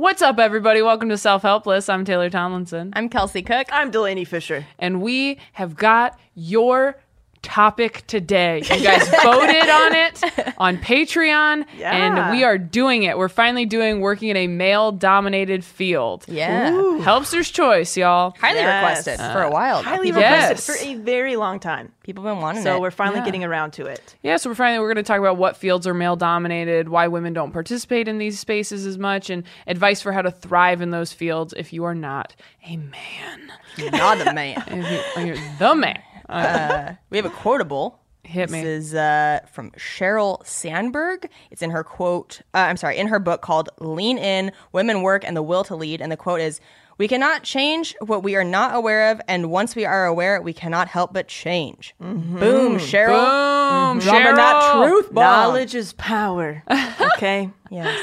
What's up, everybody? Welcome to Self Helpless. I'm Taylor Tomlinson, I'm Kelsey Cook. I'm Delanie Fischer. and we have got your topic today. You guys voted on it on Patreon, Yeah. and we are doing it. We're finally doing working in a male dominated field. Yeah. Helpster's choice, y'all. Highly Yes. requested for a while. Highly People, Yes. requested for a very long time. people have been wanting So it. So we're finally Yeah. getting around to it. Yeah, so we're finally we're going to talk about what fields are male dominated, why women don't participate in these spaces as much, and advice for how to thrive in those fields if you are not a man. You're not a man. If you- you're the man. Uh, We have a quotable. hit me. This is uh, from Sheryl Sandberg. It's in her quote. Uh, I'm sorry, in her book called "Lean In: Women Work and the Will to Lead." And the quote is, "We cannot change what we are not aware of, and once we are aware, we cannot help but change." Boom, Sheryl. Boom, Dropping Sheryl. that truth bomb. Knowledge is power. Okay. Yes,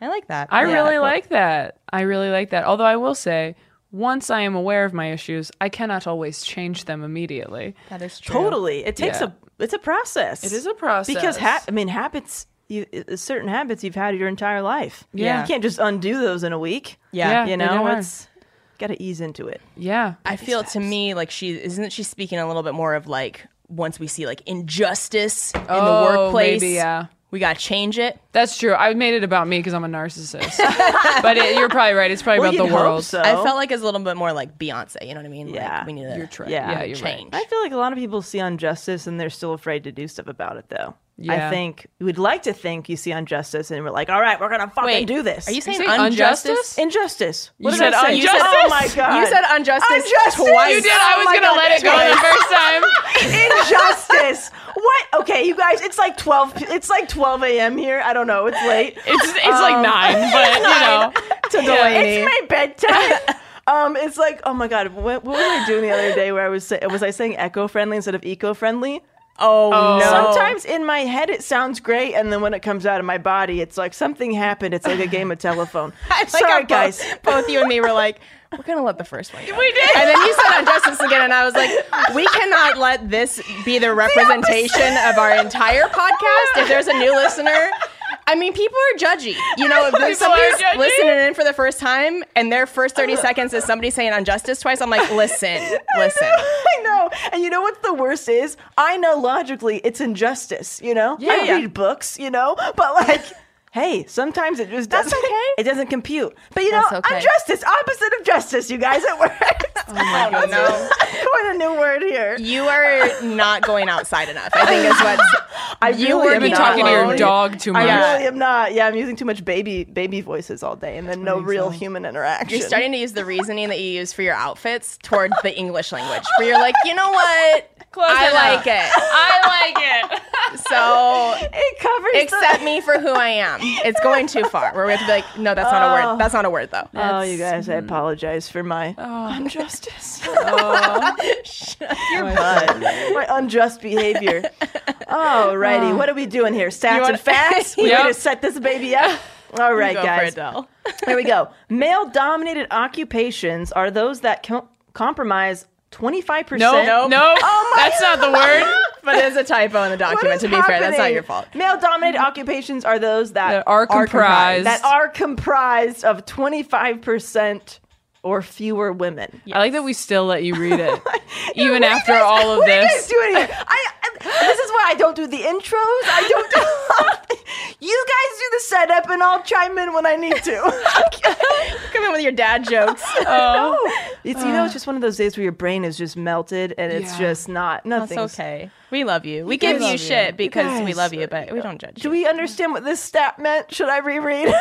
I like that. I Yeah. really like that. I really like that. Although I will say, once I am aware of my issues, I cannot always change them immediately. that is true. Totally. It takes Yeah. a it's a process. It is a process. Because ha- I mean habits you uh, certain habits you've had your entire life. Yeah. You can't just undo those in a week. Yeah. Yeah. You know, it's got to ease into it. Yeah. I feel to me like she isn't she speaking a little bit more of like once we see like injustice in the Oh, workplace, maybe, yeah. We gotta change it. That's true. I made it about me because I'm a narcissist. but it, you're probably right. It's probably Well, about you'd the hope world. so. I felt like it's a little bit more like Beyonce. You know what I mean? Yeah. like, we need to You're trying. Yeah. Yeah, you're change. I feel like a lot of people see injustice and they're still afraid to do stuff about it though. Yeah. I think we'd like to think you see injustice and we're like, all right, we're gonna fucking Wait, do this. Are you saying, saying injustice? injustice? injustice? What You did I said say? injustice? Oh my god! You said injustice, Injustice? twice. You did. I Oh was my gonna God, let it go twice. the first time. injustice. what? Okay, you guys. It's like twelve. It's like twelve a.m. here. I don't know. It's late. It's it's like nine, but you know. to Delanie. It's my bedtime. um, it's like, oh my god, what, what was I doing the other day? Where I was say, was I saying eco-friendly instead of eco-friendly? Oh, oh, no! Sometimes in my head it sounds great, and then when it comes out of my body, it's like something happened. It's like a game of telephone. I like Sorry, both- guys. Both, you and me were like, we're gonna let the first one. Go. We did. And then you said injustice again, and I was like, we cannot let this be the representation of our entire podcast. If there's a new listener, I mean, people are judgy. You know, if somebody's listening in for the first time and their first 30 uh. seconds is somebody saying injustice twice, I'm like, listen, listen. I know. And you know what the worst is? I know logically it's injustice, you know? I Yeah. read books, you know? But like hey, sometimes it just doesn't okay. it doesn't compute. But you That's know, okay. injustice, opposite of justice, you guys, it works. Oh my don't know. what a new word here. You are not going outside enough, I think is what I You really were am You've been not talking to your dog too much. I really am not. Yeah, I'm using too much baby baby voices all day, and then no real human interaction. You're starting to use the reasoning that you use for your outfits toward the English language, where you're like, you know what? I like it. I like it. So it covers the- me for who I am. It's going too far. Where we have to be like, no, that's not a word. Oh. That's not a word though. Oh, you guys, I mm. apologize for my oh. injustice. Your butt. My unjust behavior. Alrighty, oh. what are we doing here? Stats wanna- and facts? We Yep. ready to set this baby up? All right, Go guys. Here we go. Male dominated occupations are those that com- compromise 25%. No, no, no. Oh that's not the word. But there's a typo in the document. To be fair, that's not your fault. Male dominated occupations are those that, That are comprised. that are comprised of 25% or fewer women. I like that we still let you read it, even What after guys- all of what are you this. guys doing here? I, I, this is why I don't do the intros. I don't do. you guys do the setup, and I'll chime in when I need to. Come in with your dad jokes. Oh, it's you know, it's just one of those days where your brain is just melted, and it's Yeah. just not That's nothing. okay. We love you. We guys give you love you. shit because we guys- love you, but we don't judge Do you. we understand what this stat meant? Should I reread?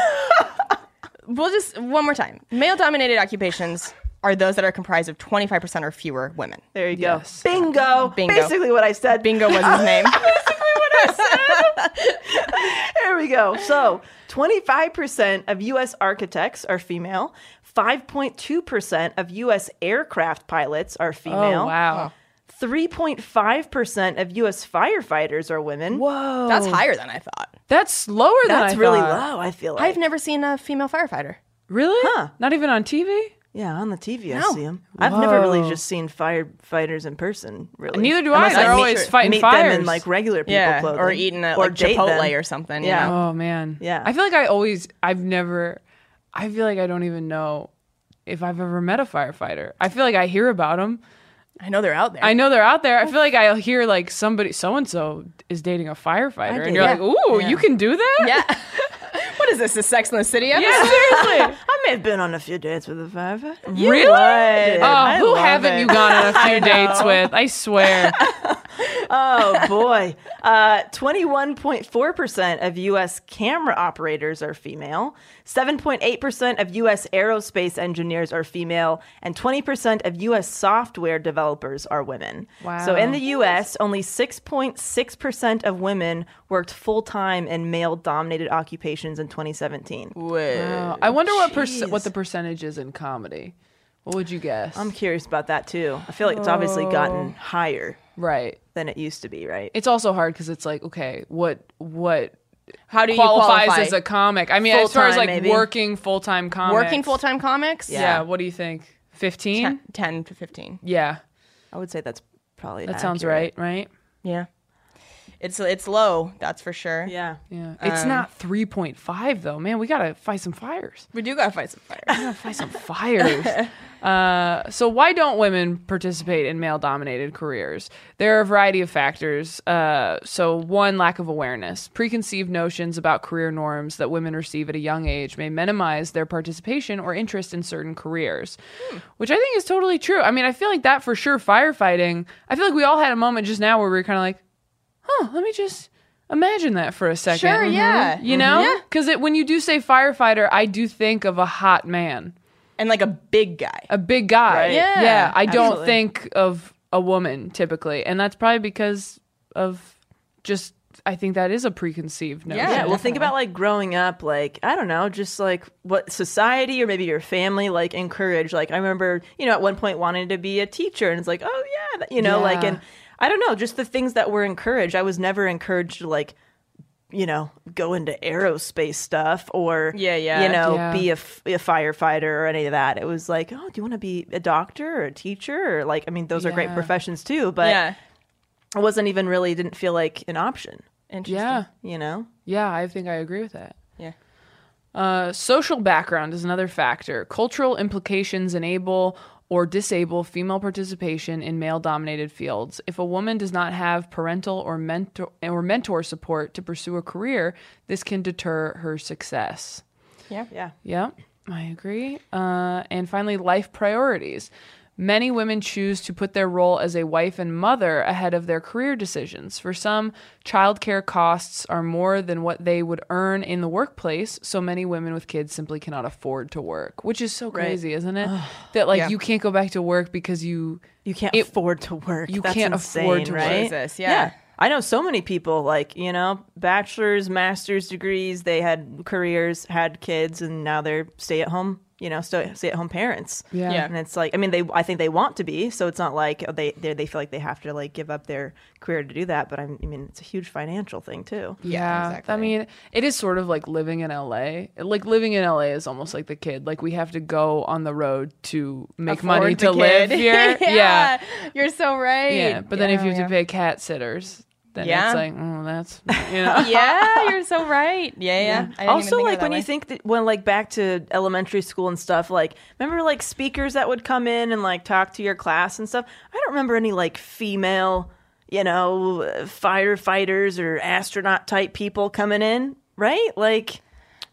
We'll just one more time. Male-dominated occupations are those that are comprised of 25% or fewer women. there you Yes. go. Bingo. Bingo. Basically, what I said. Bingo was his name. Basically what I said. There we go. So, 25% of U.S. architects are female. 5.2% of U.S. aircraft pilots are female. Oh wow. 3.5% of U.S. firefighters are women. Whoa. That's higher than I thought. That's lower than That's I really thought. low, I feel like. I've never seen a female firefighter. Really? Huh. Not even on TV. yeah, on the TV I No. see them. I've never really just seen firefighters in person, really. Neither do Unless I. They're meet- always fighting meet fires. them in like regular people Yeah, clothing. or eating at Or like date Chipotle them. or something. you Yeah. know? Oh man. Yeah. I feel like I always. I've never. I feel like I don't even know if I've ever met a firefighter. I feel like I hear about them. I know they're out there. I know they're out there. I feel like I'll hear like somebody, so and so is dating a firefighter, and you're yeah. like, "Ooh, you can do that?" Yeah. what is this? The Sex in the City episode? Yeah, seriously. I may have been on a few dates with a firefighter. really? would. Oh, I who haven't it. you gone on a few dates with? I swear. Oh boy. Uh, 21.4% of US camera operators are female. 7.8% of US aerospace engineers are female. And 20% of US software developers are women. Wow. So in the US, only 6.6% of women worked full time in male dominated occupations in 2017. Wow. I wonder what perc- what the percentage is in comedy. What would you guess? I'm curious about that too. I feel like it's obviously gotten higher right. Than it used to be, right? It's also hard because it's like, okay, what what How do you qualifies qualify? as a comic? I mean, as far as like maybe. working full time comics, working full time comics? Yeah. yeah. What do you think? Fifteen? 10, 10 to 15. Yeah, I would say that's probably that sounds right. Right? Yeah. It's it's low, that's for sure. Yeah. Yeah. It's not three point five though, man. We gotta fight some fires. We do gotta fight some fire. We gotta fight some fires. Uh, so why don't women participate in male-dominated careers? There are a variety of factors. Uh, so one, lack of awareness. Preconceived notions about career norms that women receive at a young age may minimize their participation or interest in certain careers, which I think is totally true. I mean, I feel like that for sure. Firefighting. I feel like we all had a moment just now where we were kind of like, huh, let me just imagine that for a second. Sure, mm-hmm. yeah. You know? Mm-hmm. Yeah. Because when you do say firefighter, I do think of a hot man, and like a big guy. a big guy. Right. Yeah, Yeah. I don't think of a woman typically. And that's probably because of just, I think that is a preconceived notion. Yeah, well, think about like growing up, like, I don't know, just like what society or maybe your family like encourage. Like, I remember, you know, at one point wanting to be a teacher, and it's like, oh, yeah, you know, like, and I don't know, just the things that were encouraged. I was never encouraged to like, you know, go into aerospace stuff or, Yeah, yeah. you know, Yeah. be a, f- a firefighter or any of that. It was like, oh, do you want to be a doctor or a teacher? Or like, I mean, those are great professions too, but yeah. it wasn't even really, didn't feel like an option, Interesting. Yeah. you know? Yeah, I think I agree with that. Yeah. Uh, social background is another factor. Cultural implications enable or disable female participation in male dominated fields. If a woman does not have parental or mentor or mentor support to pursue a career, this can deter her success. Yeah. Yeah. Yeah, I agree. Uh, and finally, life priorities. Many women choose to put their role as a wife and mother ahead of their career decisions. For some, childcare costs are more than what they would earn in the workplace, so many women with kids simply cannot afford to work, which is so crazy, isn't it? that like Yeah. you can't go back to work because you You can't It- afford to work. you That's can't insane, afford to work. right? Jesus, yeah. I know so many people like, you know, bachelor's, master's degrees, they had careers, had kids, and now they're stay at home, you know, stay, stay at home parents. Yeah. Yeah. And it's like, I mean, they, I think they want to be, so it's not like they, they, they feel like they have to like give up their career to do that. But I'm, I mean, it's a huge financial thing too. Yeah, exactly. I mean, it is sort of like living in LA. Like living in LA is almost like the kid. Like we have to go on the road to make money to the live here. yeah. yeah, you're so right. Yeah, but then if you have Yeah, to pay cat sitters, then Yeah. it's like, oh, that's you know. yeah, you're so right. Yeah, yeah. I also like when way. you think that when like back to elementary school and stuff like remember like speakers that would come in and like talk to your class and stuff i don't remember any like female you know uh, firefighters or astronaut type people coming in right like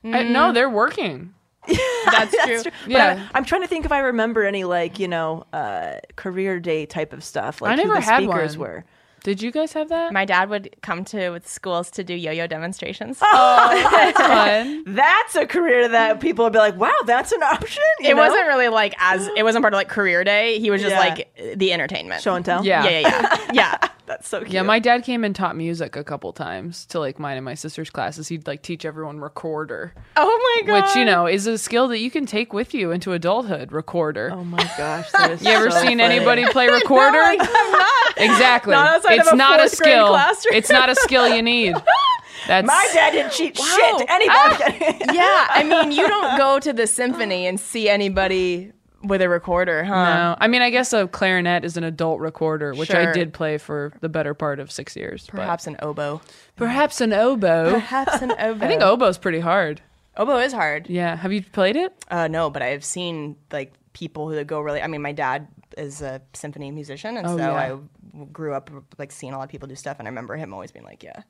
I- no, they're working. that's true. But Yeah. I, am trying to think if i remember any like you know uh career day type of stuff like I never who the had speakers one. were Did you guys have that? My dad would come to with schools to do yo-yo demonstrations. Oh, that's fun. that's a career that people would be like wow that's an option you it know? wasn't really like as it wasn't part of like career day. He was just Yeah. like the entertainment. show and tell Yeah. Yeah, yeah, yeah. yeah. That's so cute Yeah, my dad came and taught music a couple times to like mine and my sister's classes. He'd like teach everyone recorder, Oh my god. which you know is a skill that you can take with you into adulthood. Recorder. oh my gosh that is you ever so seen funny. anybody play recorder? I'm not. Exactly. Not outside of it's a not a fourth grade skill. It's not a skill you need. That's My dad didn't cheat Wow. shit to anybody. Ah, yeah, I mean, you don't go to the symphony and see anybody with a recorder, huh? no. I mean, I guess a clarinet is an adult recorder, which I did play for the better part of six years. but- Perhaps an oboe. perhaps an oboe. Perhaps an oboe. I think oboe's pretty hard. oboe is hard. Yeah. Have you played it? Uh, no, but I've seen like people who go really. I mean, my dad is a symphony musician, and Oh, so yeah. I w- grew up like seeing a lot of people do stuff, and I remember him always being like, "Yeah,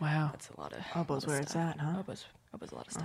Wow. it's a lot of Oboe's where it's at, huh? oboes, oboes, a lot of stuff."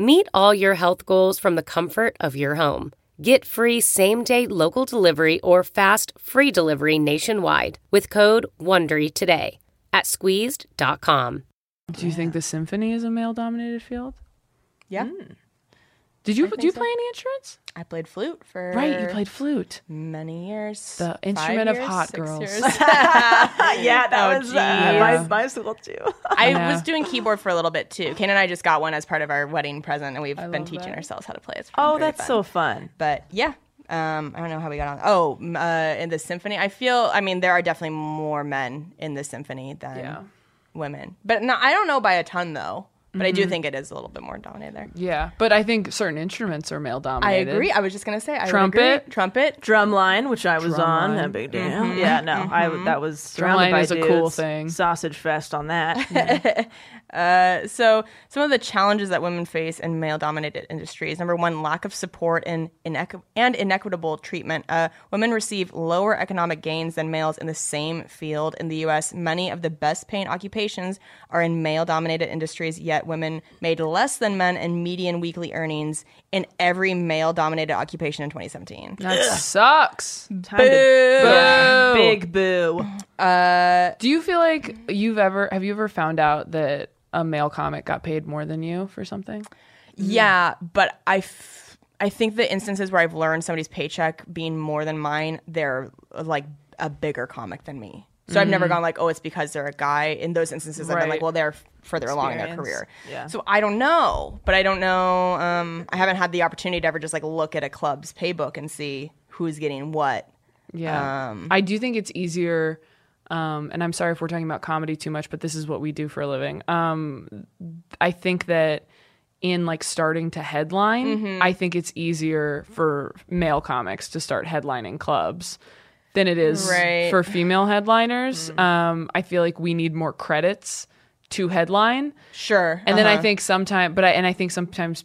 Meet all your health goals from the comfort of your home. Get free same day local delivery or fast free delivery nationwide with code WONDERY today at squeezed.com. Do you think the symphony is a male dominated field? Yeah, hmm. Did you do you so. play any instruments? I played flute for Right, you played flute. many years. The Five instrument of years, hot girls. yeah, that Oh, was uh, my, geez. my school too. I Yeah. was doing keyboard for a little bit too. Kane and I just got one as part of our wedding present, and we've been teaching that. ourselves how to play. It's oh, that's fun. so fun. But yeah, um, I don't know how we got on. Oh, uh, in the symphony, I feel. I mean, there are definitely more men in the symphony than Yeah. women, but no, I don't know by a ton though. But I do Mm-hmm. think it is a little bit more dominated there. Yeah, but I think certain instruments are male dominated. I dominated. agree. I was just gonna say I would Trumpet. agree. trumpet. Drumline, which I was on, Drumline. a big deal. Yeah, no, I that was surrounded Drumline by is a cool dudes. thing. Sausage fest on that. Uh, so some of the challenges that women face in male-dominated industries: number one, lack of support and inequ- and inequitable treatment. Uh, women receive lower economic gains than males in the same field. In the U.S., many of the best-paying occupations are in male-dominated industries, yet women made less than men in median weekly earnings in every male-dominated occupation in 2017. That sucks. Time to yeah, big boo. Uh, Do you feel like you've ever have you ever found out that a male comic got paid more than you for something? Yeah, but I, f- I think the instances where I've learned somebody's paycheck being more than mine, they're like a bigger comic than me. So I've never gone like, oh, it's because they're a guy. In those instances, I've been like, well, they're further along in their career. Yeah. So I don't know, but I don't know. Um, I haven't had the opportunity to ever just like look at a club's paybook and see who's getting what. Yeah. Um, I do think it's easier. Um, and I'm sorry if we're talking about comedy too much, but this is what we do for a living. Um, I think that in like starting to headline, Mm-hmm. I think it's easier for male comics to start headlining clubs than it is Right. Mm. for female headliners. Um, I feel like we need more credits to headline. Sure. And then I uh-huh. think sometimes, but I, and I think sometimes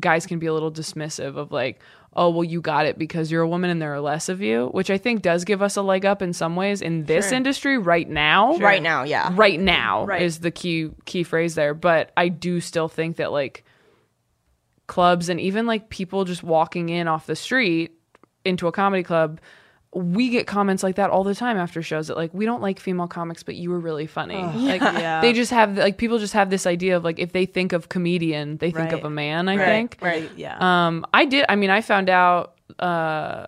guys can be a little dismissive of like, oh, well, you got it because you're a woman and there are less of you, which I think does give us a leg up in some ways in this industry right now. right now, yeah. Right now Right. is the key key phrase there. But I do still think that like clubs and even like people just walking in off the street into a comedy club we get comments like that all the time after shows that like we don't like female comics but you were really funny like Yeah. they just have like people just have this idea of like if they think of comedian they think Right. of a man i Right, think Right. Yeah. um i did i mean i found out uh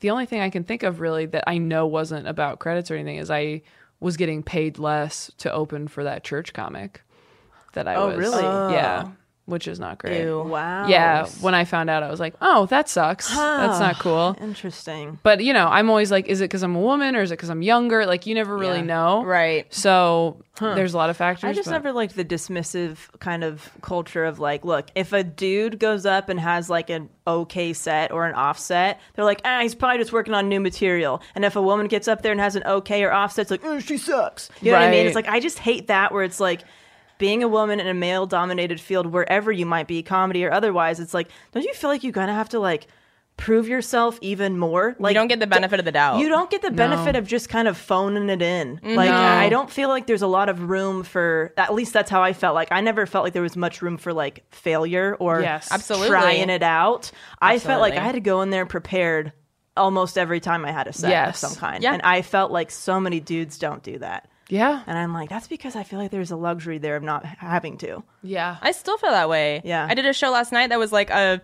the only thing i can think of really that i know wasn't about credits or anything is i was getting paid less to open for that church comic that i Oh, was really? yeah which is not great Ew. wow. yeah when i found out i was like oh that sucks that's not cool Interesting. but you know i'm always like is it because i'm a woman or is it because i'm younger like you never really Yeah. know Right. so there's a lot of factors I just but- never liked the dismissive kind of culture of like, look, if a dude goes up and has like an okay set or an offset, they're like, ah, he's probably just working on new material. And if a woman gets up there and has an okay or offset, it's like, oh, she sucks. You know what I mean? It's like I just hate that where it's like being a woman in a male dominated field, wherever you might be, comedy or otherwise, it's like, don't you feel like you kind of have to like prove yourself even more? Like you don't get the benefit of the doubt. you don't get the benefit of just kind of phoning it in. Mm-hmm. Like No. I don't feel like there's a lot of room for at least that's how I felt. Like I never felt like there was much room for like failure or Yes. Absolutely. trying it out. I felt like I had to go in there prepared almost every time I had a set Yes. of some kind. Yeah. And I felt like so many dudes don't do that. Yeah And I'm like, that's because I feel like there's a luxury there of not having to. yeah I still feel that way. Yeah. I did a show last night that was like a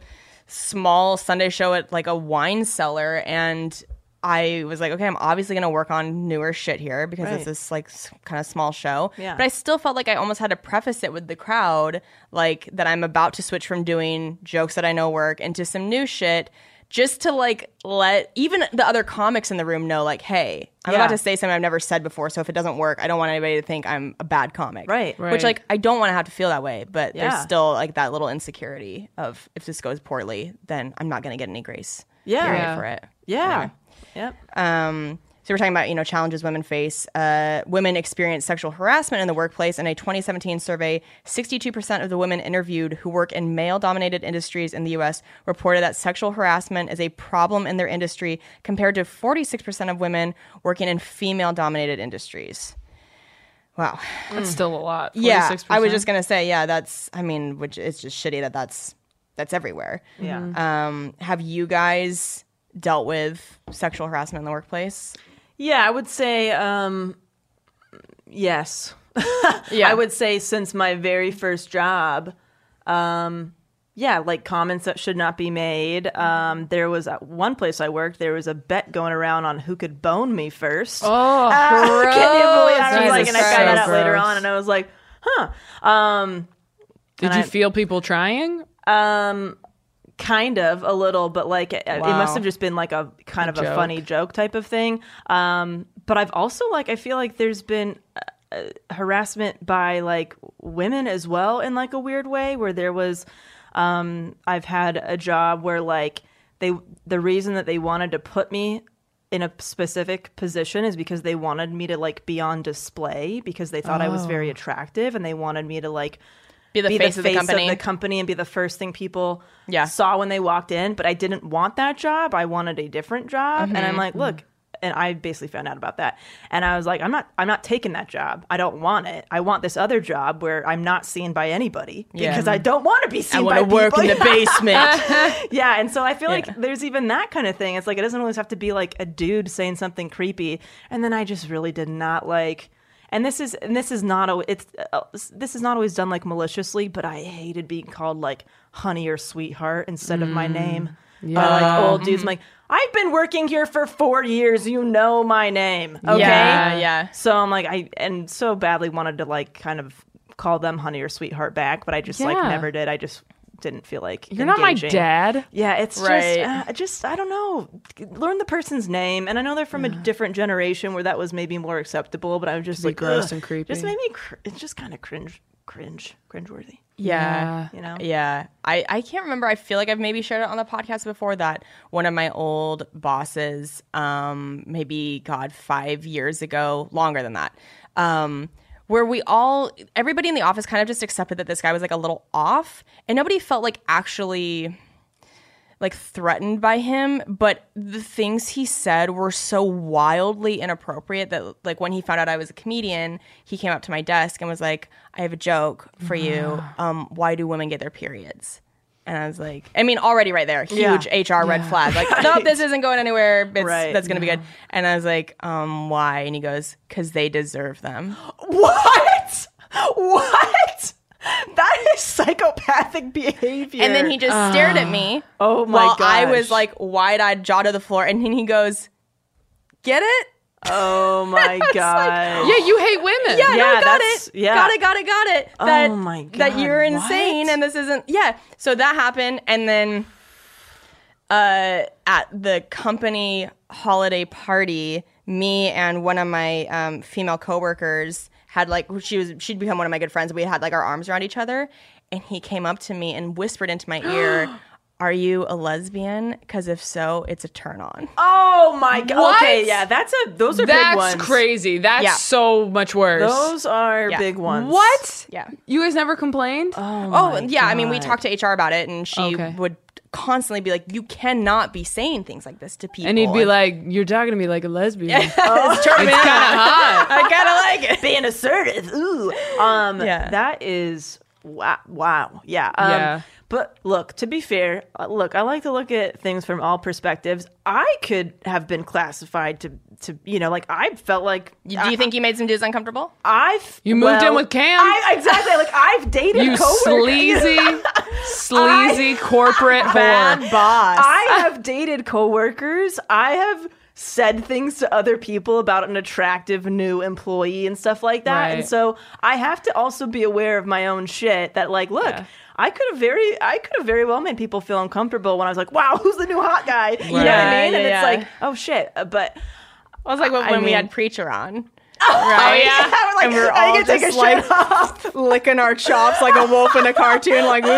small Sunday show at like a wine cellar and I was like, okay, I'm obviously going to work on newer shit here because Right. it's this like kind of small show. Yeah. But I still felt like I almost had to preface it with the crowd, like that I'm about to switch from doing jokes that I know work into some new shit just to like let even the other comics in the room know, like, hey, I'm Yeah. about to say something I've never said before. So if it doesn't work, I don't want anybody to think I'm a bad comic. Right. Right. Which like I don't want to have to feel that way, but Yeah. there's still like that little insecurity of if this goes poorly, then I'm not going to get any grace. Yeah. for it. Yeah. Yep. Um, so we're talking about you know challenges women face. Uh, women experience sexual harassment in the workplace. In a 2017 survey, 62% of the women interviewed who work in male-dominated industries in the U.S. reported that sexual harassment is a problem in their industry, compared to 46% of women working in female-dominated industries. Wow. that's still a lot Yeah, 46%. I was just gonna say, yeah, that's. I mean, which it's just shitty that that's that's everywhere. Yeah. Um, have you guys dealt with sexual harassment in the workplace? Yeah, I would say um yes. Yeah. I would say since my very first job, um yeah, like comments that should not be made. Um there was at one place I worked, there was a bet going around on who could bone me first. oh Can you believe I was like and I found that out later on and I was like, "Huh." Um did you I- feel people trying um, kind of a little, but like it, it must have just been like a kind of a funny joke. type of thing. Um, but I've also like I feel like there's been uh, harassment by like women as well in like a weird way where there was um I've had a job where like they the reason that they wanted to put me in a specific position is because they wanted me to like be on display because they thought I was very attractive and they wanted me to like Be the be face the of the company. of the company and be the first thing people Yeah. saw when they walked in. But I didn't want that job. I wanted a different job. And Mm-hmm. I'm like, look, and I basically found out about that. And I was like, I'm not I'm not taking that job. I don't want it. I want this other job where I'm not seen by anybody Yeah. because I don't want to be seen by anybody. I want by to work in the basement. yeah, and so I feel like there's even that kind of thing. It's like it doesn't always have to be like a dude saying something creepy. And then I just really did not like. And this is and this is not al- it's uh, this is not always done like maliciously, but I hated being called like honey or sweetheart instead of my mm. name. Or like old um, dudes. I'm like, I've been working here for four years. You know my name. Okay. Yeah, yeah. So I'm like, I and so badly wanted to like kind of call them honey or sweetheart back, but I just like never did. I just didn't feel like You're not my dad. Yeah, it's Right. just, uh, just I don't know. Learn the person's name, and I know they're from a different generation where that was maybe more acceptable. But I was just like gross ugh. and creepy. Just made me. Cr- it's just kind of cringe, cringe, cringeworthy. Yeah. You know. Yeah. I, I can't remember. I feel like I've maybe shared it on the podcast before that one of my old bosses, um, maybe, God, five years ago, longer than that, um, where we all, everybody in the office kind of just accepted that this guy was like a little off and nobody felt like actually like threatened by him, but the things he said were so wildly inappropriate that like when he found out I was a comedian, he came up to my desk and was like, "I have a joke for you. Um, why do women get their periods?" And I was like, I mean, already right there, huge HR red flag. Like, nope, this isn't going anywhere. It's, Right. That's gonna be good. And I was like, um, why? And he goes, "Cause they deserve them." What? What? That is psychopathic behavior. And then he just stared at me. Oh my while I was like wide eyed, jaw to the floor, and then he goes, "Get it?" Oh my god. Yeah, you hate women. Yeah, Yeah, no, got that's- it. yeah. Got it, got it, got it. That, Oh my god! That you're insane what? and this isn't yeah. So that happened and then uh at the company holiday party, me and one of my um, female coworkers had like she was she'd become one of my good friends. We had like our arms around each other and he came up to me and whispered into my ear, Are you a lesbian? Because if so, it's a turn on. Oh my god. What? Okay, yeah, that's a those are big That's ones. crazy. That's Yeah. so much worse. Those are Yeah. big ones. what? Yeah. You guys never complained? Oh, yeah. I mean, we talked to HR about it, and she Okay. would constantly be like, "You cannot be saying things like this to people." and he'd be like, "You're talking to me like a lesbian." "It's true, man. hot. I kind of like it." being assertive. Ooh. Um Yeah. that is wow. Wow. Yeah. Um, Yeah. But look, to be fair, uh, look, I like to look at things from all perspectives. I could have been classified to to you know, like I felt like Do you think you made some dudes uncomfortable? I've You moved in with Cam? I, exactly. Like I've dated You coworkers. sleazy, sleazy corporate whore. boss. I have dated coworkers. I have said things to other people about an attractive new employee and stuff like that. And so I have to also be aware of my own shit that like, look, Yeah. I could have very I could have very well made people feel uncomfortable when I was like, wow, who's the new hot guy? You know what I mean? and yeah, it's like, oh shit. Uh, But I was like when, I when we had preacher on. oh Right? yeah, we're like, and we were I all take just like licking our chops like a wolf in a cartoon, like ooh.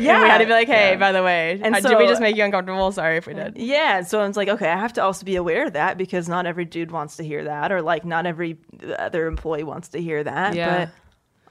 Yeah, And we had to be like, hey, by the way, And uh, did we just make you uncomfortable? Sorry if we did. Yeah, so it's like, okay, I have to also be aware of that because not every dude wants to hear that, or like not every other employee wants to hear that. Yeah. But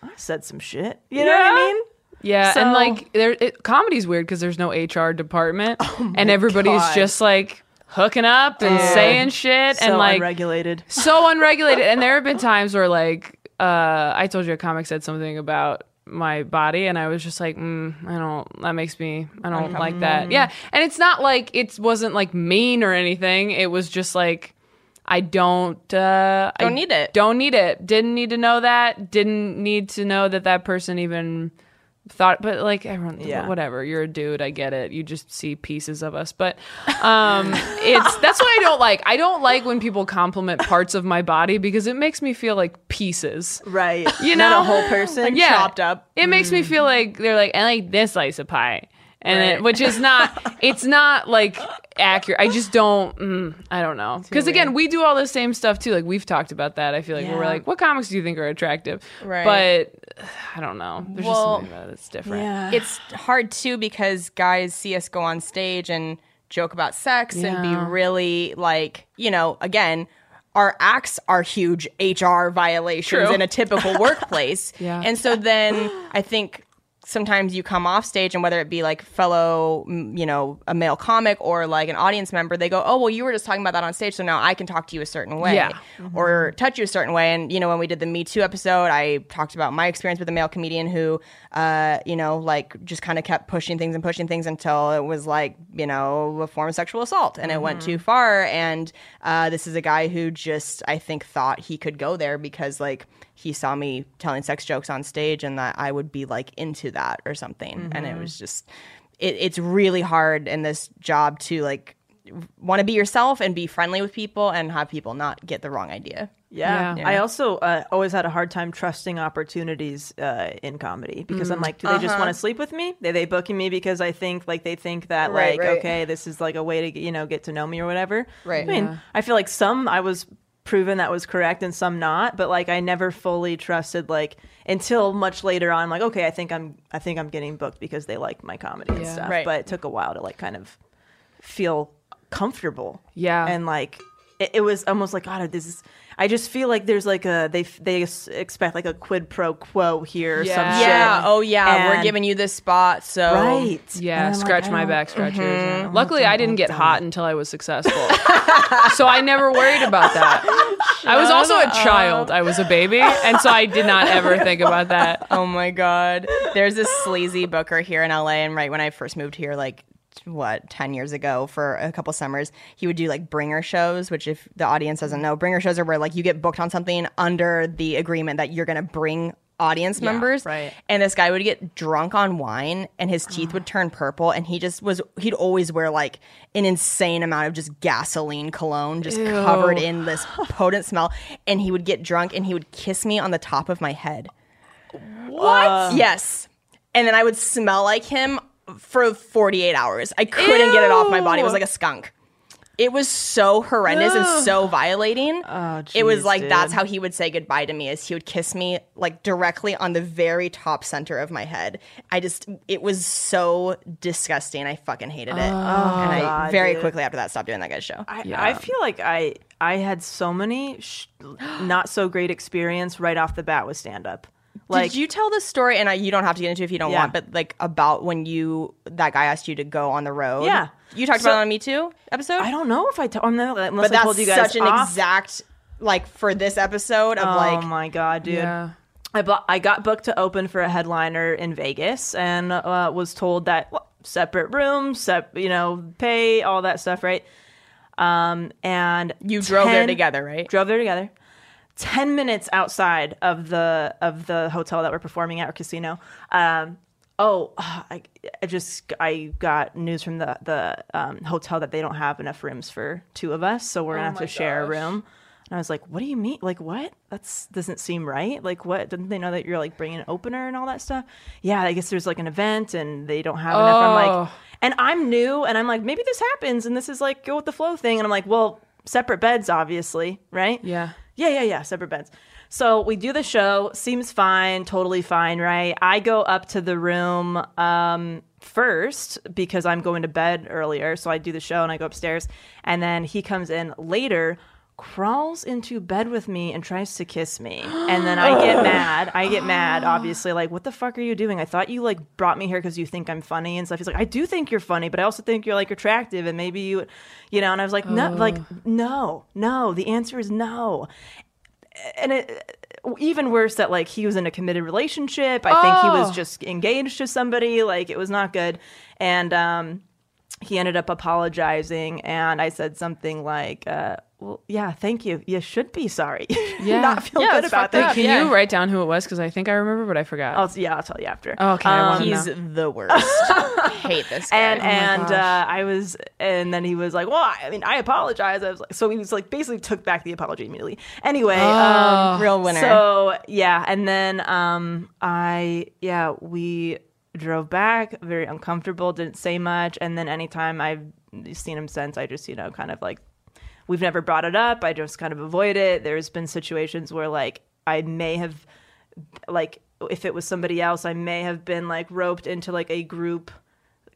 I said some shit. You know what I mean? Yeah, So- and like there, it, comedy's weird because there's no HR department, and everybody's God. just like hooking up and saying shit So and like unregulated. so unregulated. and there have been times where like uh, I told you a comic said something about my body, and I was just like, mm, I don't. That makes me. I don't like that. Yeah, and it's not like it wasn't like mean or anything. It was just like. I don't uh Don't I need it. Don't need it. Didn't need to know that. Didn't need to know that that person even thought but like everyone Yeah. whatever you're a dude i get it you just see pieces of us but um it's that's what i don't like i don't like when people compliment parts of my body because it makes me feel like pieces Right. you Not know a whole person. yeah chopped up. it makes me feel like they're like i like this slice of pie and it, which is not it's not like accurate i just don't mm, i don't know because again we do all the same stuff too like we've talked about that i feel like we're like what comics do you think are attractive Right. but i don't know there's Well, just something about it that's different Yeah. it's hard too because guys see us go on stage and joke about sex and be really like, you know, again, our acts are huge HR violations True. in a typical workplace. Yeah. And so then I think sometimes you come off stage and whether it be like fellow you know a male comic or like an audience member they go oh well you were just talking about that on stage so now i can talk to you a certain way Yeah. or touch you a certain way. And you know when we did the me too episode i talked about my experience with a male comedian who uh you know like just kind of kept pushing things and pushing things until it was like you know a form of sexual assault and it went too far. And uh this is a guy who just i think thought he could go there because like he saw me telling sex jokes on stage and that I would be like into that or something. And it was just it, it's really hard in this job to like want to be yourself and be friendly with people and have people not get the wrong idea. Yeah. Yeah. I also uh, always had a hard time trusting opportunities uh, in comedy because I'm like, do they just want to sleep with me? Are they booking me because I think like they think that Right, like right. okay, this is like a way to you know get to know me or whatever. Right. I mean, I feel like some I was proven that was correct and some not, but like I never fully trusted like until much later on. Like, okay, I think I'm I think I'm getting booked because they like my comedy and Yeah. stuff. Right. But it took a while to like kind of feel comfortable. Yeah. And like it, it was almost like God, this is. I just feel like there's like a they they expect like a quid pro quo here. Or some Yeah. shit. Yeah. Oh yeah. We're giving you this spot. So right. Yeah, And I'm like, scratch my back scratchers. Mm-hmm. yeah. Luckily, I didn't get hot until I was successful, so I never worried about that. I was also a child. I was a baby, and so I did not ever think about that. Oh my god. There's this sleazy booker here in LA and right when I first moved here like what 10 years ago for a couple summers he would do like bringer shows which if the audience doesn't know bringer shows are where like you get booked on something under the agreement that you're going to bring audience members right. and this guy would get drunk on wine and his teeth would ah. turn purple and he just was he'd always wear like an insane amount of just gasoline cologne just covered in this potent smell and he would get drunk and he would kiss me on the top of my head what? yes. And then I would smell like him for 48 hours. I couldn't get it off my body. It was like a skunk. It was so horrendous and so violating. Oh, it was jeez, like that's how he would say goodbye to me is he would kiss me like directly on the very top center of my head. I just it was so disgusting. I fucking hated it. Oh, and I God, very dude. quickly after that stopped doing that guy's show. I, I feel like I I had so many sh- not so great experience right off the bat with stand up. Like Did you tell the story? And I, you don't have to get into it if you don't Yeah. want, but like about when you that guy asked you to go on the road. Yeah. you talked So- about it on Me Too episode. I don't know if I told unless but I that's told you guys such an off. exact like for this episode of like oh my god, dude. Yeah. I bu- I got booked to open for a headliner in Vegas and uh, was told that well, separate rooms, sep- you know, pay all that stuff, right? Um, and you drove there 10 together, right? Drove there together. Ten minutes outside of the of the hotel that we're performing at or casino. Um, oh, I, I just I got news from the the um, hotel that they don't have enough rooms for two of us, so we're gonna have to share a room. And I was like, "What do you mean? Like what? that doesn't seem right. Like what? Didn't they know that you're like bringing an opener and all that stuff? Yeah, I guess there's like an event and they don't have enough. I'm like, Oh. and I'm new, and I'm like, maybe this happens, and this is like go with the flow thing. And I'm like, well, separate beds, obviously, right? Yeah. Yeah, yeah, yeah, separate beds. So we do the show, seems fine, totally fine, right? I go up to the room um, first because I'm going to bed earlier. So I do the show and I go upstairs. And then he comes in later, crawls into bed with me and tries to kiss me. And then I get mad. I get mad, obviously, like, what the fuck are you doing? I thought you like brought me here because you think I'm funny and stuff. He's like, I do think you're funny, but I also think you're like attractive and maybe you, you know, and I was like, no, like, no, no. The answer is no and it even worse that like he was in a committed relationship. I think he was Oh. just engaged to somebody. Like it was not good, and um, he ended up apologizing. And I said something like, uh, "Well, yeah, thank you. You should be sorry. Yeah. not feel Yeah, good about that." Can Yeah. you write down who it was? Because I think I remember, but I forgot. I'll, yeah, I'll tell you after. okay, I want to He's know. the worst. Hate this guy. and Oh and uh, I was, and then he was like, "Well, I mean, I apologize." I was like, so he was like, basically took back the apology immediately. Anyway, um, Real winner. So yeah, and then um, I yeah we drove back, very uncomfortable, didn't say much, and then anytime I've seen him since, I just you know kind of like we've never brought it up. I just kind of avoid it. There's been situations where like I may have like if it was somebody else, I may have been like roped into like a group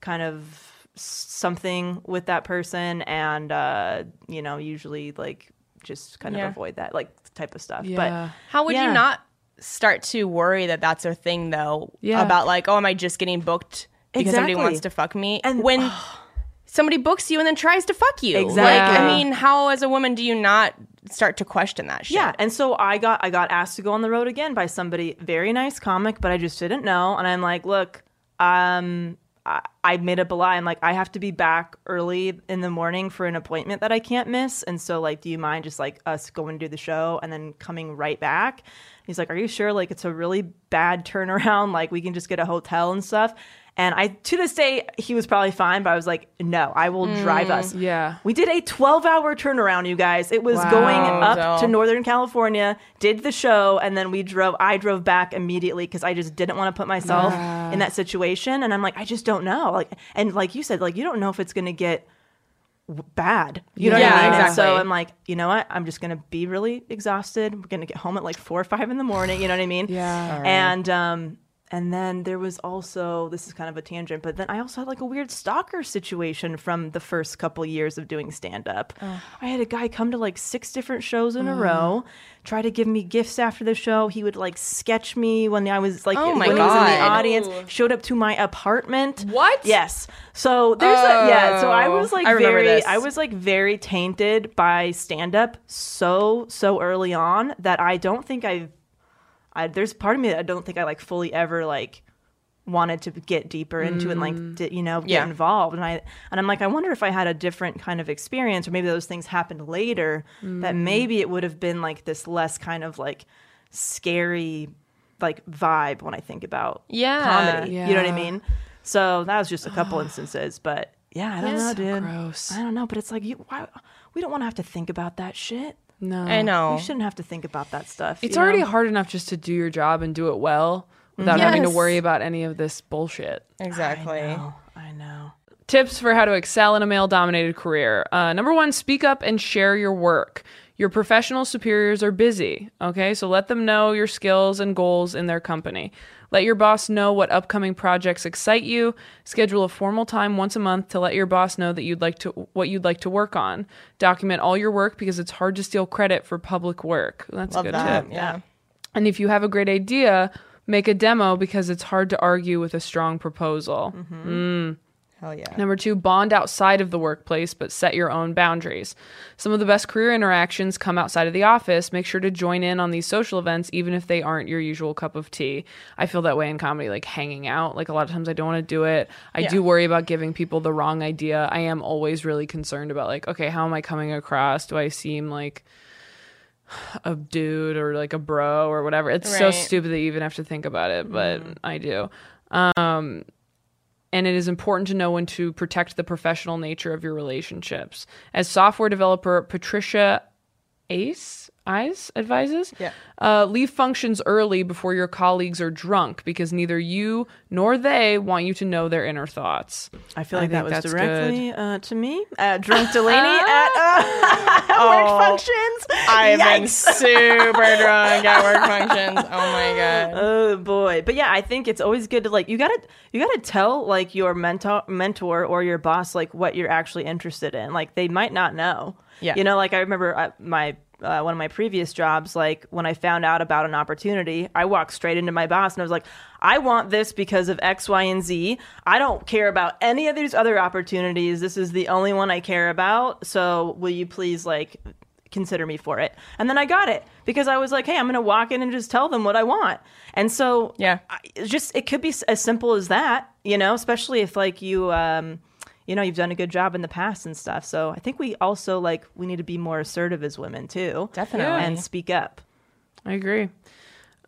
kind of something with that person and uh you know usually like just kind Yeah. of avoid that like type of stuff Yeah. but How would Yeah. you not start to worry that that's a thing though? Yeah. About like, oh, am I just getting booked because somebody wants to fuck me? And- when somebody books you and then tries to fuck you, like, Exactly. I mean, how as a woman do you not start to question that shit? Yeah, and so I got I got asked to go on the road again by somebody very nice comic, but I just didn't know, and I'm like, look, um, I, I made up a lie. I'm like, I have to be back early in the morning for an appointment that I can't miss, and so like, do you mind just like us going to do the show and then coming right back? He's like, are you sure? Like, it's a really bad turnaround. Like, we can just get a hotel and stuff. And I, to this day, he was probably fine, but I was like, no, I will drive us. Yeah. We did a 12 hour turnaround, you guys. It was going up to. Northern California, did the show, and then we drove. I drove back immediately because I just didn't want to put myself in that situation. And I'm like, I just don't know. Like, and like you said, like you don't know if it's going to get w- bad. You know Yeah, what I mean? And exactly. so I'm like, you know what? I'm just going to be really exhausted. We're going to get home at like four or five in the morning. You know what I mean? Yeah. And um, and then there was also this is kind of a tangent, but then I also had like a weird stalker situation from the first couple years of doing stand up. I had a guy come to like six different shows in a mm. row, try to give me gifts after the show. He would like sketch me when I was like Oh my when he was in the God. audience. Showed up to my apartment. What? Yes. So there's a yeah. So I oh, was like I very this. I was like very tainted by stand up so so early on that I don't think I've I, there's part of me that I don't think I like fully ever like wanted to get deeper into and like mm. di- you know get Yeah. involved. And I and I'm like I wonder if I had a different kind of experience or maybe those things happened later that mm. maybe it would have been like this less kind of like scary like vibe when I think about Yeah. comedy. You know what I mean? So that was just a couple instances but yeah I don't know dude. gross. I don't know but it's like you why we don't want to have to think about that shit No. I know. you shouldn't have to think about that stuff It's already know? hard enough just to do your job and do it well without having to worry about any of this bullshit. Exactly. Oh, I know. Tips for how to excel in a male dominated career. Uh, number one, speak up and share your work. Your professional superiors are busy, okay? So let them know your skills and goals in their company. Let your boss know what upcoming projects excite you. Schedule a formal time once a month to let your boss know that you'd like to what you'd like to work on. Document all your work because it's hard to steal credit for public work. That's Love a good that. tip. Yeah. And if you have a great idea, make a demo because it's hard to argue with a strong proposal. Mm-hmm. Mm. Hell yeah. Number two, bond outside of the workplace, but set your own boundaries. Some of the best career interactions come outside of the office. Make sure to join in on these social events, even if they aren't your usual cup of tea. I feel that way in comedy, like hanging out. Like a lot of times I don't want to do it. I do worry about giving people the wrong idea. I am always really concerned about, like, okay, how am I coming across? Do I seem like a dude or like a bro or whatever. It's so stupid that you even have to think about it, but I do. Um, and it is important to know when to protect the professional nature of your relationships. As software developer Patricia Ace Eyes advises, Yeah. uh, leave functions early before your colleagues are drunk because neither you nor they want you to know their inner thoughts. I feel I like that was directly uh, to me. Uh, Drunk Delanie at uh, work functions. I have been super drunk at work functions. Oh my god. Oh boy, but yeah, I think it's always good to like you gotta you gotta tell like your mentor mentor or your boss like what you're actually interested in. Like they might not know. Yeah. you know, like I remember uh, my. Uh, one of my previous jobs, like when I found out about an opportunity, I walked straight into my boss and I was like, I want this because of X, Y, and Z. I don't care about any of these other opportunities. This is the only one I care about. So will you please, like, consider me for it. And then I got it because I was like, hey, I'm going to walk in and just tell them what I want. And so, Yeah. I, just it could be as simple as that, you know, especially if like you um you know, you've done a good job in the past and stuff. So, I think we also like we need to be more assertive as women too. Definitely. And speak up. I agree.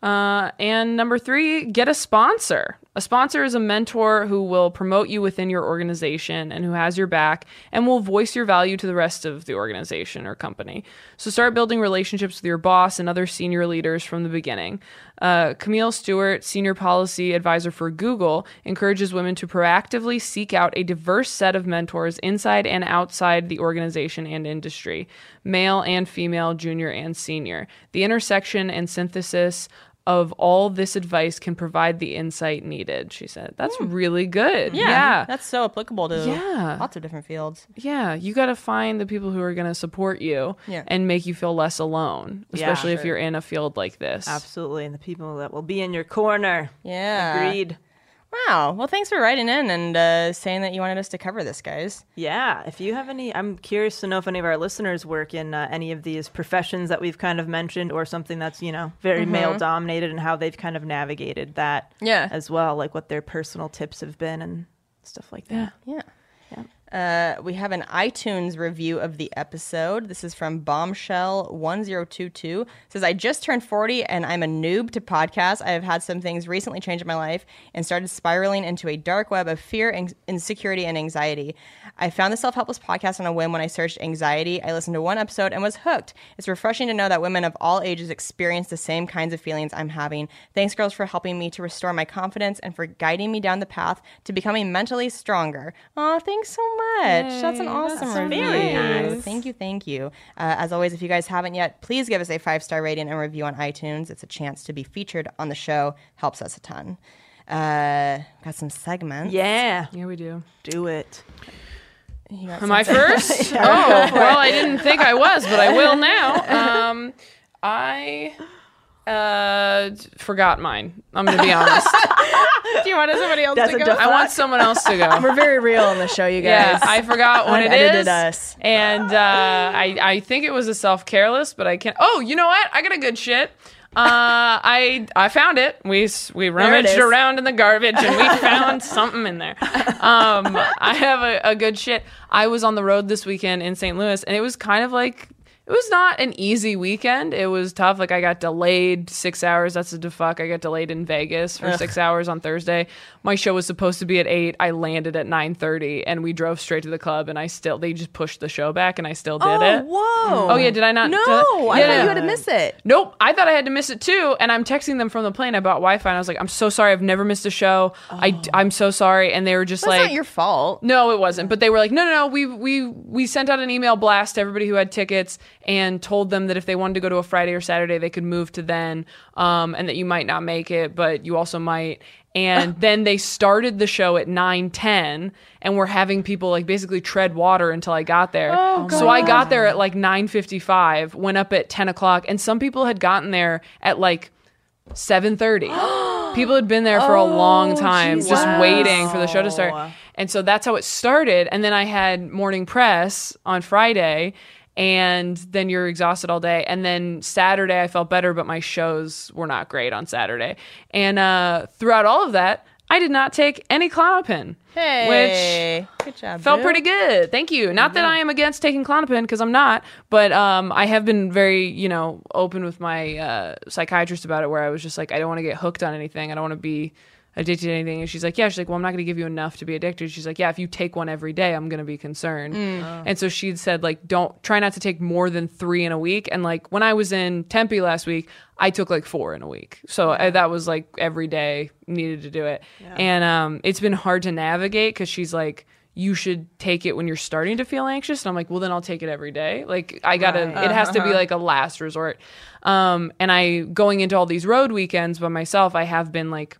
Uh, and number three, get a sponsor. A sponsor is a mentor who will promote you within your organization and who has your back and will voice your value to the rest of the organization or company. So start building relationships with your boss and other senior leaders from the beginning. Uh, Camille Stewart, senior policy advisor for Google, encourages women to proactively seek out a diverse set of mentors inside and outside the organization and industry, male and female, junior and senior. The intersection and synthesis of all this advice can provide the insight needed, she said. That's really good. Yeah, Yeah. That's so applicable to Yeah. lots of different fields. Yeah, you got to find the people who are going to support you Yeah. and make you feel less alone, Yeah. especially if you're in a field like this. Absolutely. And the people that will be in your corner. Yeah. Agreed. Wow. Well, thanks for writing in and uh, saying that you wanted us to cover this, guys. Yeah, if you have any, I'm curious to know if any of our listeners work in uh, any of these professions that we've kind of mentioned, or something that's you know very male dominated, and how they've kind of navigated that. Yeah. as well, like what their personal tips have been and stuff like that. Yeah. Uh, we have an iTunes review of the episode. This is from Bombshell1022. It says, I just turned 40 and I'm a noob to podcasts. I have had some things recently change in my life and started spiraling into a dark web of fear, an- insecurity, and anxiety. I found the Self Helpless podcast on a whim when I searched anxiety. I listened to one episode and was hooked. It's refreshing to know that women of all ages experience the same kinds of feelings I'm having. Thanks, girls, for helping me to restore my confidence and for guiding me down the path to becoming mentally stronger. Oh, thanks so much. That's an awesome review. very nice. Thank you, thank you. Uh, as always, if you guys haven't yet, please give us a five star rating and review on iTunes. It's a chance to be featured on the show. Helps us a ton. Uh, got some segments. Yeah, Yeah, we do. do it. You got Am I first? oh, well, I didn't think I was, but I will now. Um, I uh, forgot mine. I'm going to be honest. Do you want somebody else That's to go? I want someone else to go. We're very real on the show, you guys. Yeah, I forgot what it Unedited us. And uh, I, I think it was a self careless, but I can't. Oh, you know what? I got a good shit. Uh, I I found it. We we rummaged around in the garbage and we found something in there. Um, I have a, a good shit. I was on the road this weekend in St. Louis, and it was kind of like it was not an easy weekend. It was tough. Like I got delayed six hours. That's a defuck. I got delayed in Vegas for six hours on Thursday. My show was supposed to be at eight. I landed at nine thirty, and we drove straight to the club. And I still they just pushed the show back, and I still did oh, it. whoa. Oh yeah, did I not? No, I Yeah, thought you had to miss it. Nope, I thought I had to miss it too. And I'm texting them from the plane. I bought Wi-Fi, and I was like, "I'm so sorry. I've never missed a show. I oh. I'm so sorry." And they were just That's like, not your fault. no, it wasn't. But they were like, no, no, no. We we we sent out an email blast to everybody who had tickets and told them that if they wanted to go to a Friday or Saturday, they could move to then, um, and that you might not make it, but you also might. And then they started the show at nine ten, and we're having people like basically tread water until I got there. so I got there at like nine fifty five, went up at ten o'clock, and some people had gotten there at like seven thirty. People had been there for a long time, just waiting for the show to start. And so that's how it started. And then I had morning press on Friday, and then you're exhausted all day. And then Saturday I felt better, but my shows were not great on Saturday. And uh, throughout all of that, I did not take any Klonopin. Hey, Which good job. felt boo. pretty good. Thank you. Not that I am against taking Klonopin because I'm not, but um, I have been very, you know, open with my uh, psychiatrist about it. Where I was just like, I don't want to get hooked on anything. I don't want to be addicted to anything. And she's like, Yeah. She's like, Well, I'm not going to give you enough to be addicted. She's like, Yeah, if you take one every day, I'm going to be concerned. And so she'd said like, Don't try not to take more than three in a week. And like when I was in Tempe last week, I took like four in a week. So I, that was like every day needed to do it. And um, it's been hard to navigate because she's like you should take it when you're starting to feel anxious and i'm like well then i'll take it every day like i gotta it has to be like a last resort um and i going into all these road weekends by myself i have been like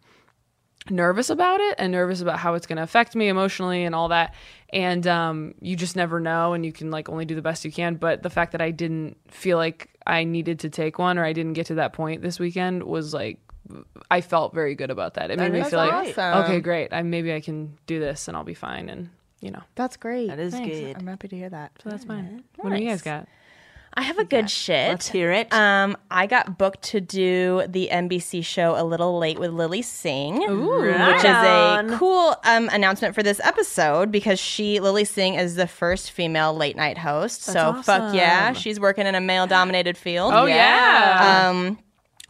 nervous about it and nervous about how it's going to affect me emotionally and all that. And um, you just never know and you can like only do the best you can. But the fact that i didn't feel like i needed to take one or i didn't get to that point this weekend was like i felt very good about that. It made me is feel like okay great. I, maybe i can do this and i'll be fine and you know. That's great. That is Thanks. good. I'm happy to hear that. so that's fine what do you guys got I have a good shit. Let's hear it. Um, I got booked to do the NBC show A Little Late with Lilly Singh, which is a cool um, announcement for this episode because she, Lilly Singh, is the first female late night host. so fuck yeah, she's working in a male dominated field. oh yeah, Um,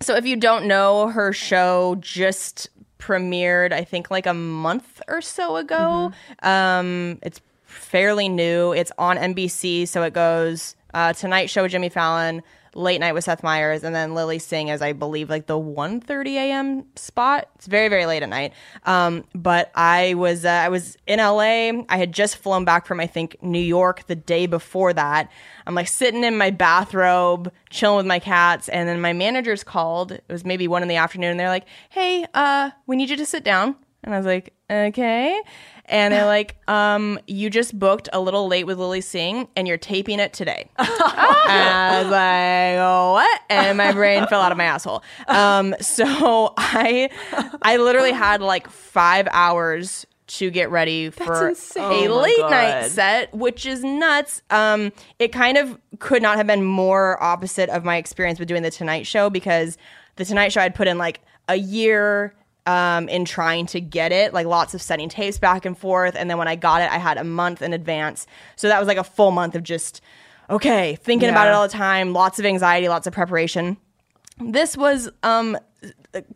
so if you don't know, her show just premiered, I think, like a month or so ago. Um, it's fairly new. It's on NBC, so it goes uh, Tonight Show with Jimmy Fallon, Late Night with Seth Meyers, and then Lilly Singh as I believe like the 1.30 a.m. spot. It's very very late at night. Um, but I was uh, I was in LA. I had just flown back from I think New York the day before that. I'm like sitting in my bathrobe, chilling with my cats, and then my managers called. It was maybe one in the afternoon. And they're like, "Hey, uh, we need you to sit down." And I was like, "Okay." And they're like, um, you just booked a little late with Lilly Singh and you're taping it today. and I was like, oh, what? And my brain fell out of my asshole. Um, so I I literally had like five hours to get ready for a Oh late night set, which is nuts. Um, it kind of could not have been more opposite of my experience with doing the Tonight Show because the Tonight Show I'd put in like a year um, in trying to get it, like lots of sending tapes back and forth. And then when I got it, I had a month in advance. So that was like a full month of just, okay, thinking about it all the time, lots of anxiety, lots of preparation. This was um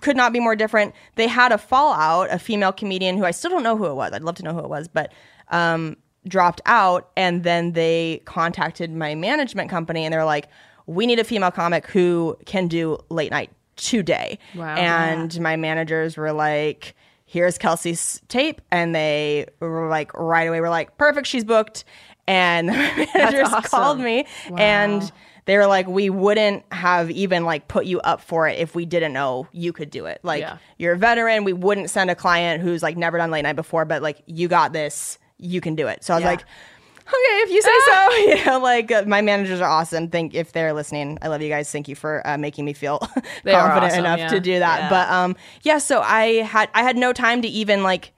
could not be more different. They had a fallout, a female comedian who I still don't know who it was. I'd love to know who it was, but um dropped out and then they contacted my management company and they're like, "We need a female comic who can do late night today." Wow. And my managers were like, "Here's Kelsey's tape." And they were like right away were like, "Perfect, she's booked." And the managers awesome. called me and they were like, we wouldn't have even like put you up for it if we didn't know you could do it. Like Yeah. you're a veteran. We wouldn't send a client who's like never done late night before, but like you got this, you can do it. So I was Yeah. like, okay, if you say so, you know, like uh, my managers are awesome. Think if they're listening, I love you guys. Thank you for uh, making me feel confident awesome, enough yeah. to do that. Yeah. But um, yeah. So I had I had no time to even like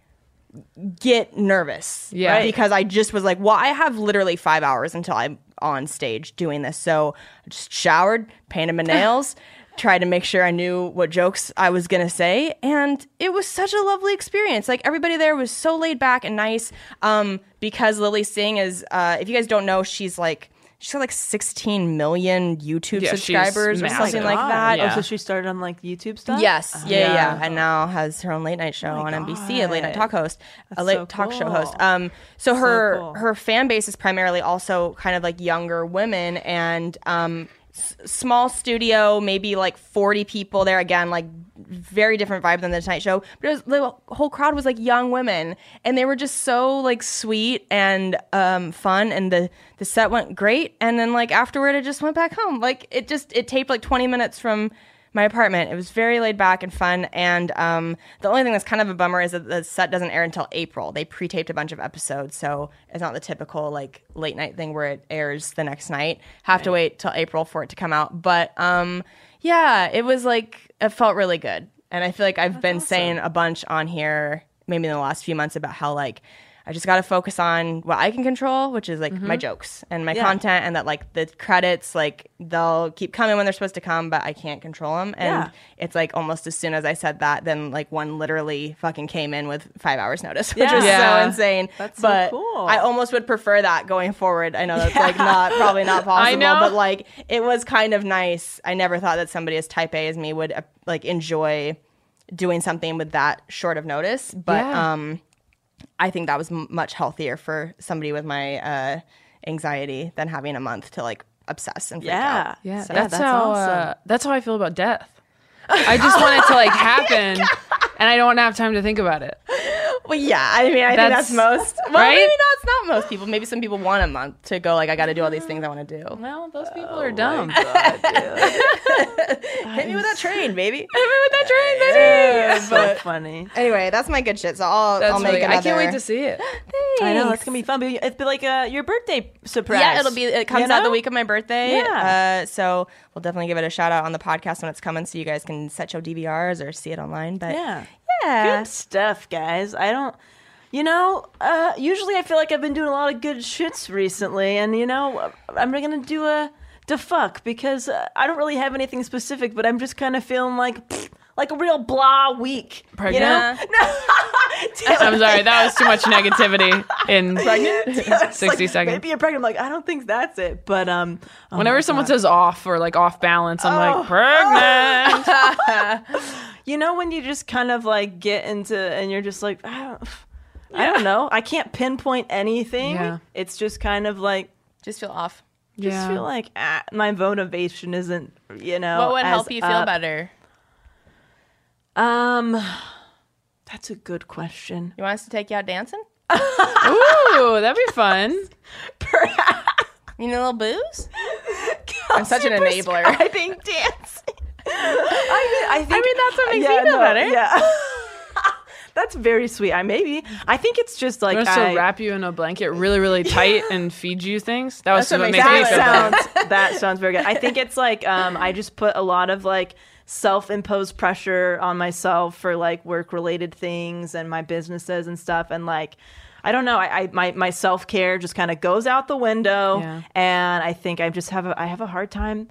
get nervous. Yeah. right? Because I just was like, well, I have literally five hours until I'm on stage doing this. So I just showered, painted my nails, tried to make sure I knew what jokes I was going to say. And it was such a lovely experience. Like everybody there was so laid back and nice. Um, because Lilly Singh is, uh, if you guys don't know, she's like, she's got like 16 million YouTube Yeah, subscribers or something like that. Yeah. Oh, so she started on like YouTube stuff. Yes, yeah, yeah, Yeah. and now has her own late night show on NBC, a late night talk host, a late so talk show host. Um, so her cool. her fan base is primarily also kind of like younger women and um, small studio, maybe like forty people there. Again, like very different vibe than the Tonight Show, but it was, the whole crowd was like young women, and they were just so like sweet and um, fun, and the the set went great. And then like afterward, I just went back home. Like it just it taped like twenty minutes from my apartment. It was very laid back and fun. And um, the only thing that's kind of a bummer is that the set doesn't air until April. They pre-taped a bunch of episodes, so it's not the typical like late night thing where it airs the next night. Have to wait till April for it to come out. But um, yeah, it was like it felt really good. And I feel like I've been saying a bunch on here, maybe in the last few months, about how like. I just got to focus on what I can control, which is like my jokes and my Yeah. content, and that like the credits, like they'll keep coming when they're supposed to come, but I can't control them. And Yeah. it's like almost as soon as I said that, then like one literally fucking came in with five hours notice, which Yeah. was Yeah. so insane. That's so cool. I almost would prefer that going forward. I know that's like not probably not possible, I know. but like it was kind of nice. I never thought that somebody as type A as me would uh, like enjoy doing something with that short of notice. But um, I think that was m- much healthier for somebody with my uh, anxiety than having a month to like obsess and freak Yeah. out. Yeah, So- that's, that's how awesome. uh, that's how I feel about death. I just want it to like happen, and I don't want to have time to think about it. Well, yeah. I mean, I That's- think that's most. Well, right? maybe no, it's not most people. Maybe some people want a month to go. Like, I got to do all these things I want to do. Well, those people are dumb. Hit me with that train, baby. Hit me with that train, That's so funny. Anyway, that's my good shit. So I'll, That's I'll make really, another. I can't wait to see it. I know Thanks. that's gonna be fun. But it'd be like uh, your birthday surprise. Yeah, it'll be. It comes You out the week of my birthday. Yeah. Uh, so we'll definitely give it a shout out on the podcast when it's coming, so you guys can set your DVRs or see it online. But Yeah. yeah, Good stuff, guys. I don't. You know, uh, usually I feel like I've been doing a lot of good shits recently, and you know, I'm gonna do a defuck because uh, I don't really have anything specific, but I'm just kind of feeling like pfft, like a real blah week. You Pregnant? No. I'm sorry, that was too much negativity in It's 60 like, seconds. Maybe you're pregnant. I'm like, I don't think that's it. But um, oh Whenever someone God. says off or like off balance, I'm Oh. like pregnant. you know, when you just kind of like get into, and you're just like, I don't, I don't know, I can't pinpoint anything. Yeah. It's just kind of like. just feel off. just Yeah. feel like ah, my motivation isn't, you know. what would as help you feel up. better? Um, that's a good question. You want us to take you out dancing? Ooh, that'd be fun. You need a little booze? I'm such an enabler. Prescribing dancing. I mean, I think. I mean, that's what makes yeah, me feel no, better. Yeah. That's very sweet. I maybe. I think it's just like I'm gonna wrap you in a blanket really, really tight and feed you things. That was That's what what makes makes me me feel that sounds that sounds very good. I think it's like um, I just put a lot of like self-imposed pressure on myself for like work-related things and my businesses and stuff, and like I don't know, I, I my my self-care just kind of goes out the window, Yeah. and I think I just have a I have a hard time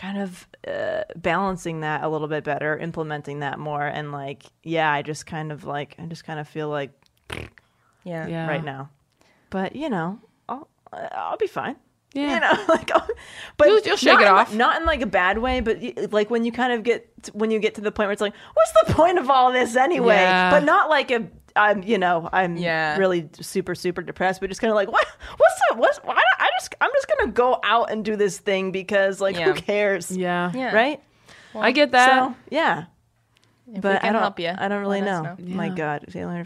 kind of uh, balancing that a little bit better, implementing that more, and like, yeah, I just kind of like, I just kind of feel like Yeah. Yeah. right now, but you know, I'll uh, I'll be fine. Yeah. You know, like, I'll- but You'll- you'll shake not it in- off. not in like a bad way, but y- like when you kind of get when you get to the point where it's like, what's the point of all this anyway? Yeah. But not like a. I'm, you know, I'm Yeah. really super, super depressed, but just kind of like, what, what's the, what's, why, don't- I just, I'm just gonna go out and do this thing because, like, Yeah. who cares? Yeah. Yeah. Right? I get that. So, yeah. If but we I don't, help you, I don't really let us know. My God, Taylor,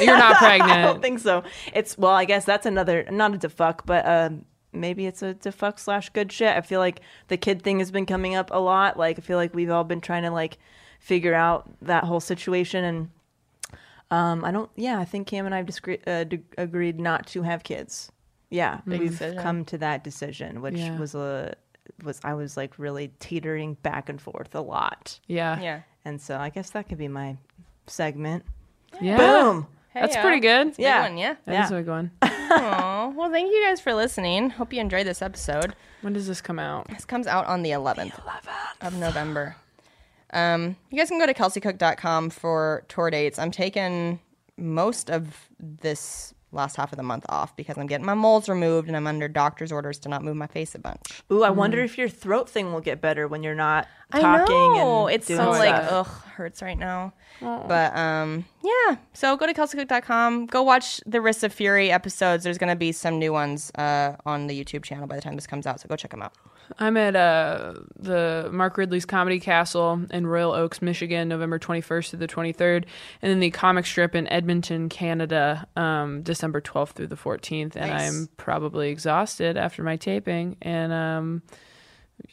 You're not pregnant. I don't think so. It's well, I guess that's another not a defuck, but um, maybe it's a defuck slash good shit. I feel like the kid thing has been coming up a lot. Like I feel like we've all been trying to like figure out that whole situation, and um, I don't. Yeah, I think Cam and I have discre- uh, d- agreed not to have kids. Yeah, we've decision. come to that decision, which Yeah. was a was I was like really teetering back and forth a lot, Yeah. Yeah. and so I guess that could be my segment. Yeah. Boom. That's Hey-o. pretty good. Big Yeah. one, yeah. That is Yeah. a good one. Aw, well, thank you guys for listening. Hope you enjoyed this episode. When does this come out? This comes out on the 11th, of November. Um, you guys can go to kelseycook.com for tour dates. I'm taking most of this last half of the month off because I'm getting my moles removed and I'm under doctor's orders to not move my face a bunch. Ooh, I wonder if your throat thing will get better when you're not talking I know. and it's doing so like stuff. ugh hurts right now. But um yeah. So go to kelseycook.com. Go watch the Wrists of Fury episodes. There's gonna be some new ones uh, on the YouTube channel by the time this comes out. So go check them out. I'm at uh, the Mark Ridley's Comedy Castle in Royal Oaks, Michigan, November 21st to the 23rd, and then the comic strip in Edmonton, Canada, um, December 12th through the 14th. And Nice. I'm probably exhausted after my taping, and um,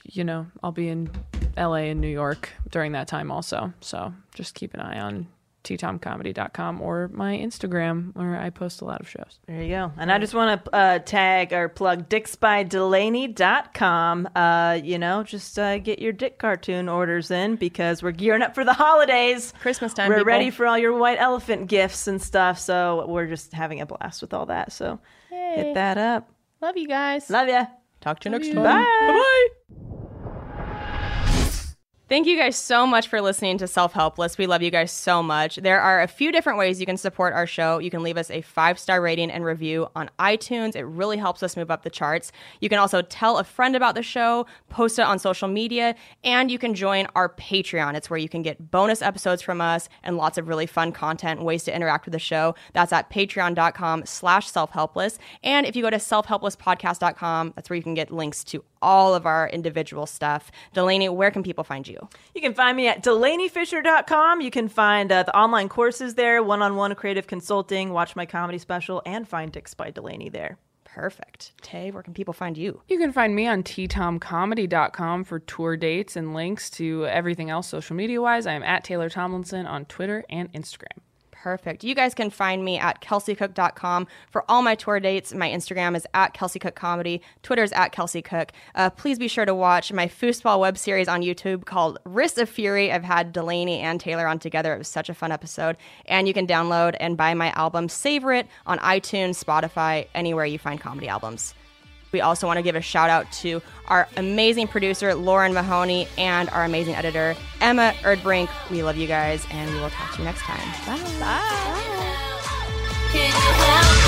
you know I'll be in LA and New York during that time also. So just keep an eye on ttomcomedy.com or my Instagram where I post a lot of shows. There you go. And I just want to uh, tag or plug dicksbydelanie.com. Uh, you know, just uh, get your dick cartoon orders in because we're gearing up for the holidays. Christmas time, We're people. ready for all your white elephant gifts and stuff. So we're just having a blast with all that. So hit that up. Love you guys. Love ya. Talk to you next time. Bye. Bye. Thank you guys so much for listening to Self Helpless. We love you guys so much. There are a few different ways you can support our show. You can leave us a five star rating and review on iTunes. It really helps us move up the charts. You can also tell a friend about the show, post it on social media, and you can join our Patreon. It's where you can get bonus episodes from us and lots of really fun content ways to interact with the show. That's at patreon.com slash self-helpless. And if you go to selfhelplesspodcast.com, that's where you can get links to all of our individual stuff. Delanie, where can people find you? You can find me at delaniefischer.com. You can find uh, the online courses there, one on one creative consulting, watch my comedy special, and find Dicks by Delanie there. Perfect. Tay, where can people find you? You can find me on ttomcomedy.com for tour dates and links to everything else social media wise. I am at Taylor Tomlinson on Twitter and Instagram. Perfect. You guys can find me at kelseycook.com for all my tour dates. My Instagram is at kelseycookcomedy. Cook Twitter is at kelseycook. Uh, please be sure to watch my foosball web series on YouTube called Wrists of Fury. I've had Delanie and Taylor on together. It was such a fun episode. And you can download and buy my album Savor It on iTunes, Spotify, anywhere you find comedy albums. We also want to give a shout out to our amazing producer, Lauren Mahoney, and our amazing editor, Emma Erdbrink. We love you guys, and we will talk to you next time. Bye. Can you help